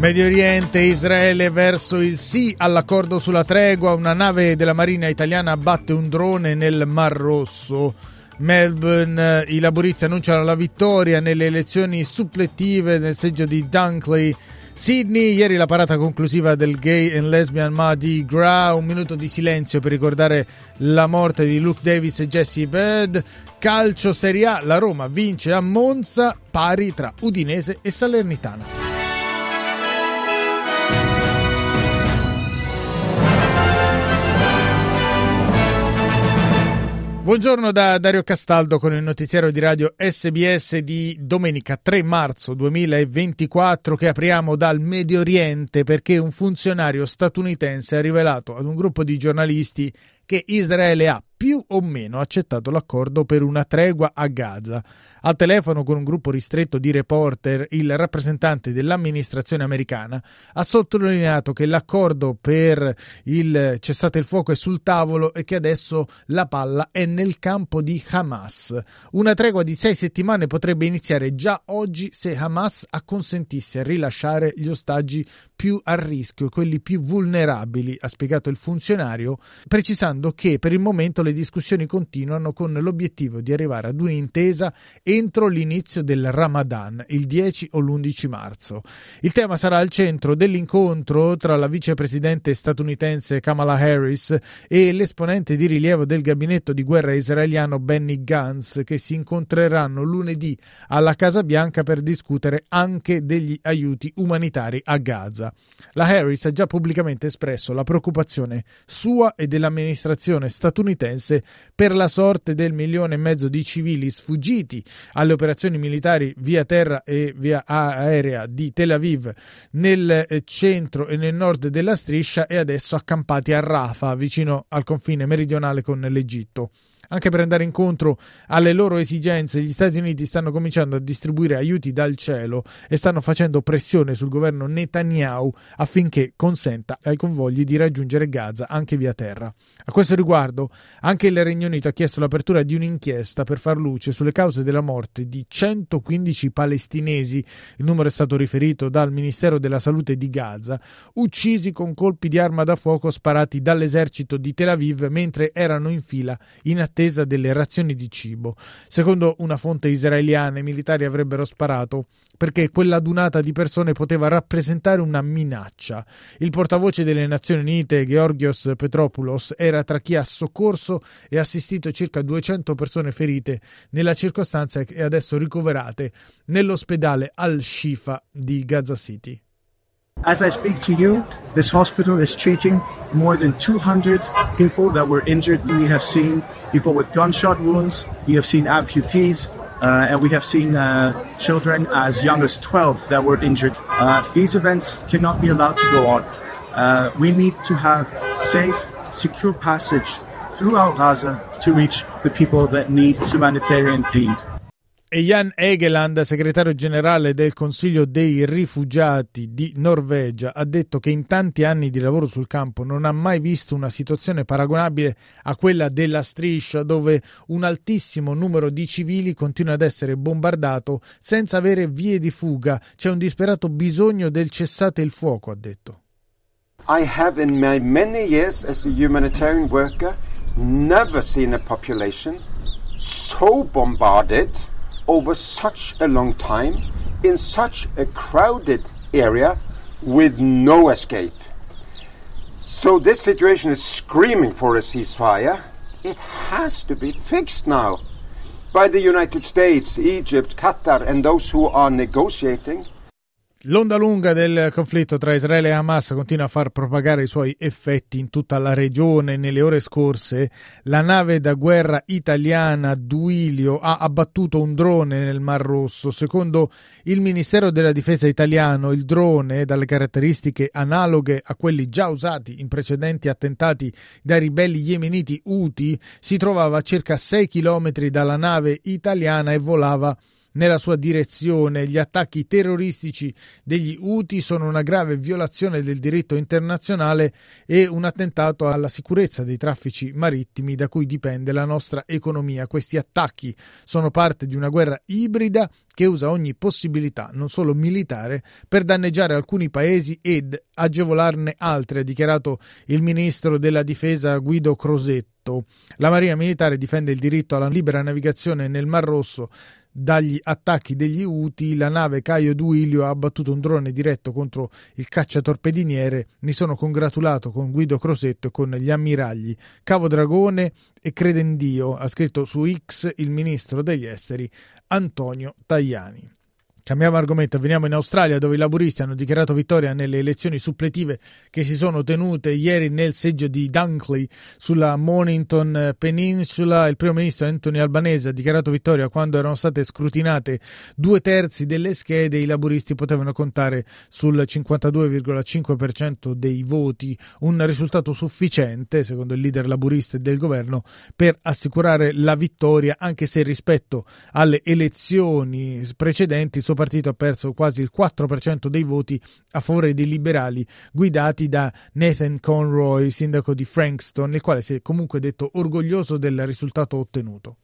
Medio Oriente, Israele verso il sì all'accordo sulla tregua. Una nave della Marina italiana abbatte un drone nel Mar Rosso. Melbourne, i laburisti annunciano la vittoria nelle elezioni supplettive nel seggio di Dunkley. Sydney, ieri la parata conclusiva del Gay and Lesbian Mardi Gras, un minuto di silenzio per ricordare la morte di Luke Davis e Jesse Bird. Calcio Serie A, la Roma vince a Monza, pari tra Udinese e Salernitana. Buongiorno da Dario Castaldo con il notiziario di radio SBS di domenica 3 marzo 2024 che apriamo dal Medio Oriente perché un funzionario statunitense ha rivelato ad un gruppo di giornalisti che Israele ha più o meno accettato l'accordo per una tregua a Gaza. Al telefono con un gruppo ristretto di reporter, il rappresentante dell'amministrazione americana ha sottolineato che l'accordo per il cessate il fuoco è sul tavolo e che adesso la palla è nel campo di Hamas. Una tregua di sei settimane potrebbe iniziare già oggi se Hamas acconsentisse a rilasciare gli ostaggi più a rischio, quelli più vulnerabili, ha spiegato il funzionario, precisando che per il momento le discussioni continuano con l'obiettivo di arrivare ad un'intesa entro l'inizio del Ramadan, il 10 o l'11 marzo. Il tema sarà al centro dell'incontro tra la vicepresidente statunitense Kamala Harris e l'esponente di rilievo del gabinetto di guerra israeliano Benny Gantz, che si incontreranno lunedì alla Casa Bianca per discutere anche degli aiuti umanitari a Gaza. La Harris ha già pubblicamente espresso la preoccupazione sua e dell'amministrazione statunitense per la sorte del milione e mezzo di civili sfuggiti alle operazioni militari via terra e via aerea di Tel Aviv nel eh, centro e nel nord della striscia e adesso accampati a Rafah, vicino al confine meridionale con l'Egitto. Anche per andare incontro alle loro esigenze, gli Stati Uniti stanno cominciando a distribuire aiuti dal cielo e stanno facendo pressione sul governo Netanyahu affinché consenta ai convogli di raggiungere Gaza anche via terra. A questo riguardo, anche il Regno Unito ha chiesto l'apertura di un'inchiesta per far luce sulle cause della morte di 115 palestinesi, il numero è stato riferito dal Ministero della Salute di Gaza, uccisi con colpi di arma da fuoco sparati dall'esercito di Tel Aviv mentre erano in fila in attesa attesa delle razioni di cibo. Secondo una fonte israeliana, i militari avrebbero sparato perché quella dunata di persone poteva rappresentare una minaccia. Il portavoce delle Nazioni Unite, Georgios Petropoulos, era tra chi ha soccorso e assistito circa 200 persone ferite nella circostanza e adesso ricoverate nell'ospedale Al-Shifa di Gaza City. As I speak to you, this hospital is treating more than 200 people that were injured. We have seen people with gunshot wounds, we have seen amputees, uh, and we have seen uh, children as young as 12 that were injured. Uh, these events cannot be allowed to go on. Uh, we need to have safe, secure passage throughout Gaza to reach the people that need humanitarian aid. E Jan Egeland, segretario generale del Consiglio dei rifugiati di Norvegia, ha detto che in tanti anni di lavoro sul campo non ha mai visto una situazione paragonabile a quella della striscia, dove un altissimo numero di civili continua ad essere bombardato senza avere vie di fuga. C'è un disperato bisogno del cessate il fuoco, ha detto. I have in my many years as a humanitarian worker never seen a population so bombarded over such a long time in such a crowded area with no escape. So this situation is screaming for a ceasefire. It has to be fixed now by the United States, Egypt, Qatar, and those who are negotiating. L'onda lunga del conflitto tra Israele e Hamas continua a far propagare i suoi effetti in tutta la regione. Nelle ore scorse la nave da guerra italiana Duilio ha abbattuto un drone nel Mar Rosso. Secondo il Ministero della Difesa italiano, il drone, dalle caratteristiche analoghe a quelli già usati in precedenti attentati dai ribelli yemeniti Houthi, si trovava a circa 6 km dalla nave italiana e volava nella sua direzione. Gli attacchi terroristici degli Houthi sono una grave violazione del diritto internazionale e un attentato alla sicurezza dei traffici marittimi da cui dipende la nostra economia. Questi attacchi sono parte di una guerra ibrida che usa ogni possibilità, non solo militare, per danneggiare alcuni paesi ed agevolarne altri, ha dichiarato il ministro della difesa Guido Crosetto. La Marina Militare difende il diritto alla libera navigazione nel Mar Rosso dagli attacchi degli Houthi, la nave Caio Duilio ha abbattuto un drone diretto contro il cacciatorpediniere. Mi sono congratulato con Guido Crosetto e con gli ammiragli Cavo Dragone e Credendio, ha scritto su X il ministro degli esteri Antonio Tajani. Cambiamo argomento, veniamo in Australia dove i laburisti hanno dichiarato vittoria nelle elezioni suppletive che si sono tenute ieri nel seggio di Dunkley sulla Mornington Peninsula. Il primo ministro Anthony Albanese ha dichiarato vittoria quando erano state scrutinate due terzi delle schede i laburisti potevano contare sul 52,5% dei voti, un risultato sufficiente, secondo il leader laburista del governo, per assicurare la vittoria, anche se rispetto alle elezioni precedenti suo partito ha perso quasi il 4% dei voti a favore dei liberali guidati da Nathan Conroy, sindaco di Frankston, il quale si è comunque detto orgoglioso del risultato ottenuto.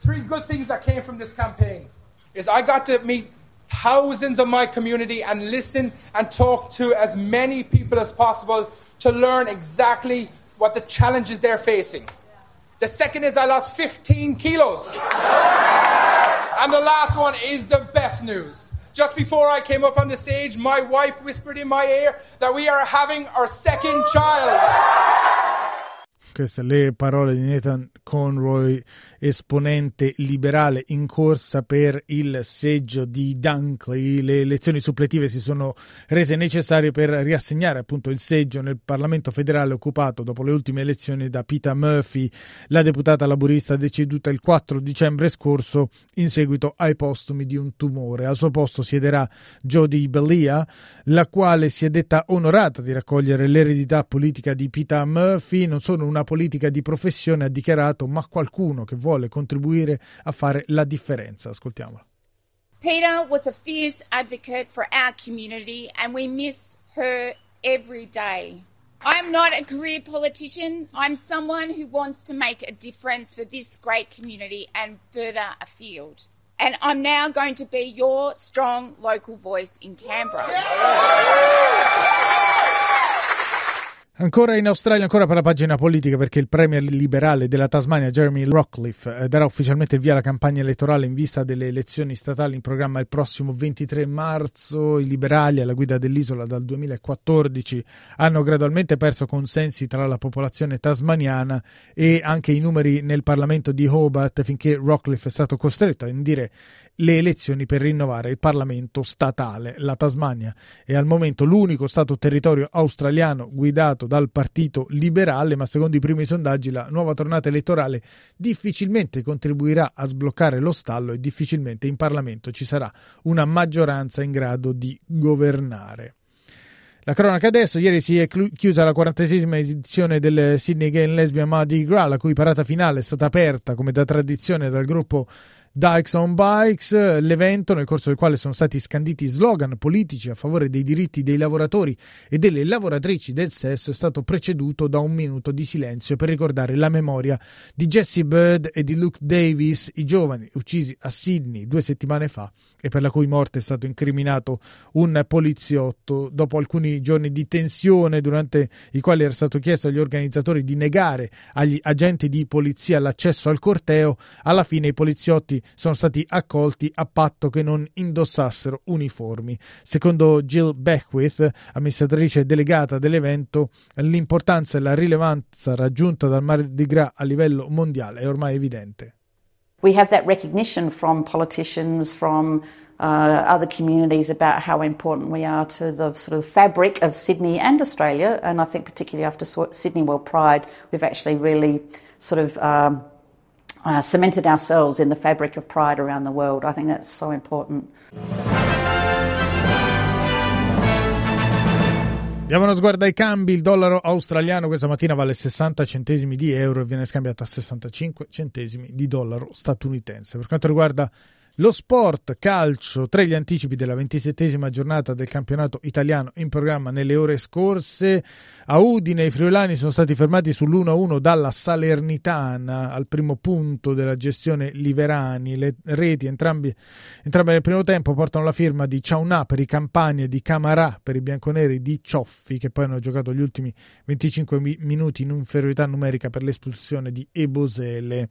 Three good things that came from this campaign is I got to meet thousands of my community and listen and talk to as many people as possible to learn exactly what the challenges they're facing. The second is I lost 15 kilos. And the last one is the best news. Just before I came up on the stage, my wife whispered in my ear that we are having our second child. Queste le parole di Nathan Conroy, esponente liberale in corsa per il seggio di Dunkley. Le elezioni suppletive si sono rese necessarie per riassegnare appunto il seggio nel Parlamento federale occupato dopo le ultime elezioni da Peter Murphy, la deputata laburista deceduta il 4 dicembre scorso in seguito ai postumi di un tumore. Al suo posto siederà Jodie Bellia, la quale si è detta onorata di raccogliere l'eredità politica di Peter Murphy, non solo una politica di professione, ha dichiarato, ma qualcuno che vuole contribuire a fare la differenza. Ascoltiamola. Peter was a fierce advocate for our community and we miss her every day. I'm not a career politician. I'm someone who wants to make a difference for this great community and further afield. And I'm now going to be your strong local voice in Canberra. Ancora in Australia, ancora per la pagina politica, perché il premier liberale della Tasmania, Jeremy Rockcliffe, eh, darà ufficialmente via alla campagna elettorale in vista delle elezioni statali in programma il prossimo 23 marzo. I liberali alla guida dell'isola dal 2014 hanno gradualmente perso consensi tra la popolazione tasmaniana e anche i numeri nel Parlamento di Hobart finché Rockcliffe è stato costretto a indire le elezioni per rinnovare il Parlamento statale. La Tasmania è al momento l'unico Stato territorio australiano guidato dal Partito Liberale, ma secondo i primi sondaggi la nuova tornata elettorale difficilmente contribuirà a sbloccare lo stallo e difficilmente in Parlamento ci sarà una maggioranza in grado di governare. La cronaca adesso, ieri si è chiusa la 46esima edizione del Sydney Gay Lesbian Mardi Gras, la cui parata finale è stata aperta come da tradizione dal gruppo Dykes on Bikes, l'evento nel corso del quale sono stati scanditi slogan politici a favore dei diritti dei lavoratori e delle lavoratrici del sesso è stato preceduto da un minuto di silenzio per ricordare la memoria di Jesse Bird e di Luke Davis, i giovani uccisi a Sydney due settimane fa e per la cui morte è stato incriminato un poliziotto. Dopo alcuni giorni di tensione durante i quali era stato chiesto agli organizzatori di negare agli agenti di polizia l'accesso al corteo, alla fine i poliziotti sono stati accolti a patto che non indossassero uniformi. Secondo Jill Beckwith, amministratrice delegata dell'evento, l'importanza e la rilevanza raggiunta dal Mardi Gras a livello mondiale è ormai evidente. We have that recognition from politicians, from uh, other communities about how important we are to the sort of fabric of Sydney and Australia. And I think, particularly after Sydney World Pride, we've actually really sort of um, uh, cemented ourselves in the fabric of pride around the world. I think that's so important. Diamo uno sguardo ai cambi, il dollaro australiano questa mattina vale 60 centesimi di euro e viene scambiato a 65 centesimi di dollaro statunitense. Per quanto riguarda lo sport calcio, tre gli anticipi della ventisettesima giornata del campionato italiano in programma nelle ore scorse. A Udine i friulani sono stati fermati sull'1-1 dalla Salernitana al primo punto della gestione Liverani. Le reti entrambi, entrambe nel primo tempo portano la firma di Ciaunà per i Campani e di Camarà per i bianconeri di Cioffi che poi hanno giocato gli ultimi 25 minuti in inferiorità numerica per l'espulsione di Ebosele.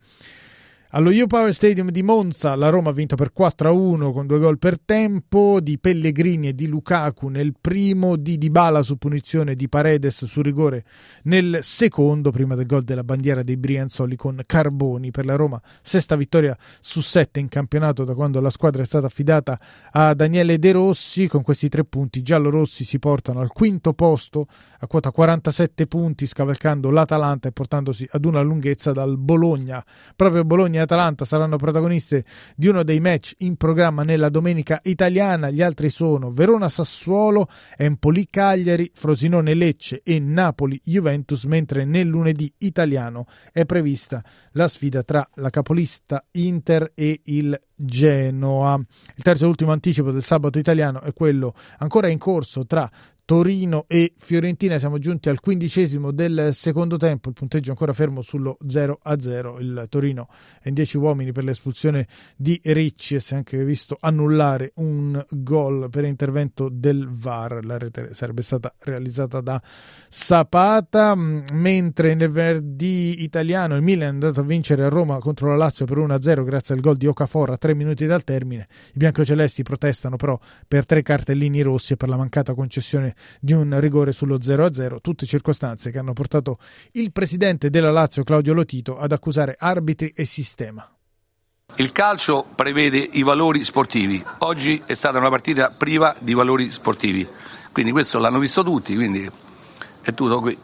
Allo U-Power Stadium di Monza la Roma ha vinto per 4-1 con due gol per tempo. Di Pellegrini e di Lukaku nel primo, di Dybala su punizione di Paredes su rigore nel secondo prima del gol della bandiera dei Brianzoli con Carboni. Per la Roma sesta vittoria su sette in campionato da quando la squadra è stata affidata a Daniele De Rossi. Con questi tre punti giallorossi si portano al quinto posto a quota 47 punti scavalcando l'Atalanta e portandosi ad una lunghezza dal Bologna. Proprio Bologna Atalanta saranno protagoniste di uno dei match in programma nella domenica italiana. Gli altri sono Verona Sassuolo, Empoli Cagliari, Frosinone Lecce e Napoli Juventus, mentre nel lunedì italiano è prevista la sfida tra la capolista Inter e il Genoa. Il terzo e ultimo anticipo del sabato italiano è quello ancora in corso tra Torino e Fiorentina. Siamo giunti al quindicesimo del secondo tempo, il punteggio ancora fermo sullo 0 a 0. Il Torino è in 10 uomini per l'espulsione di Ricci e si è anche visto annullare un gol per intervento del VAR. La rete sarebbe stata realizzata da Zapata, mentre nel venerdì italiano il Milan è andato a vincere a Roma contro la Lazio per 1 a 0 grazie al gol di Okafor a 3 minuti dal termine. I biancocelesti protestano però per tre cartellini rossi e per la mancata concessione di un rigore sullo 0-0, tutte circostanze che hanno portato il presidente della Lazio Claudio Lotito ad accusare arbitri e sistema. Il calcio prevede i valori sportivi, oggi è stata una partita priva di valori sportivi, quindi questo l'hanno visto tutti, quindi è tutto qui.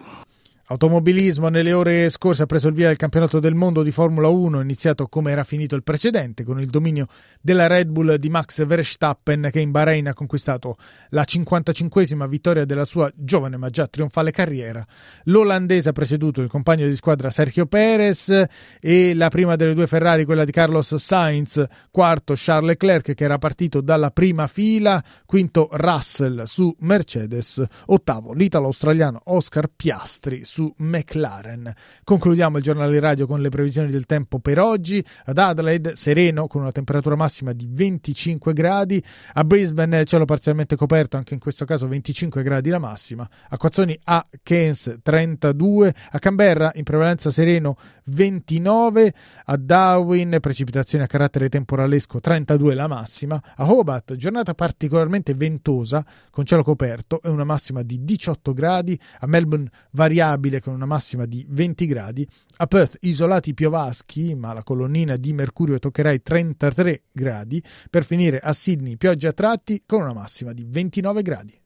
Automobilismo nelle ore scorse ha preso il via il campionato del mondo di Formula 1, iniziato come era finito il precedente, con il dominio della Red Bull di Max Verstappen che in Bahrain ha conquistato la 55esima vittoria della sua giovane ma già trionfale carriera. L'olandese ha preceduto il compagno di squadra Sergio Perez e la prima delle due Ferrari, quella di Carlos Sainz, quarto Charles Leclerc che era partito dalla prima fila, quinto Russell su Mercedes, ottavo l'italo-australiano Oscar Piastri su McLaren. Concludiamo il giornale radio con le previsioni del tempo per oggi. Ad Adelaide sereno con una temperatura massima di 25 gradi, a Brisbane cielo parzialmente coperto, anche in questo caso 25 gradi la massima, a Quazzoni a Keynes 32, a Canberra in prevalenza sereno 29, a Darwin precipitazioni a carattere temporalesco 32 la massima, a Hobart giornata particolarmente ventosa con cielo coperto e una massima di 18 gradi, a Melbourne variabile stabile con una massima di 20 gradi. A Perth isolati piovaschi, ma la colonnina di mercurio toccherà i 33 gradi. Per finire a Sydney pioggia a tratti con una massima di 29 gradi.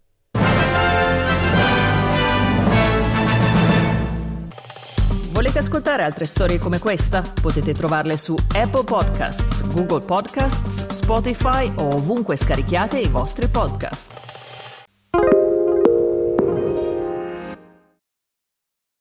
Volete ascoltare altre storie come questa? Potete trovarle su Apple Podcasts, Google Podcasts, Spotify o ovunque scarichiate i vostri podcast.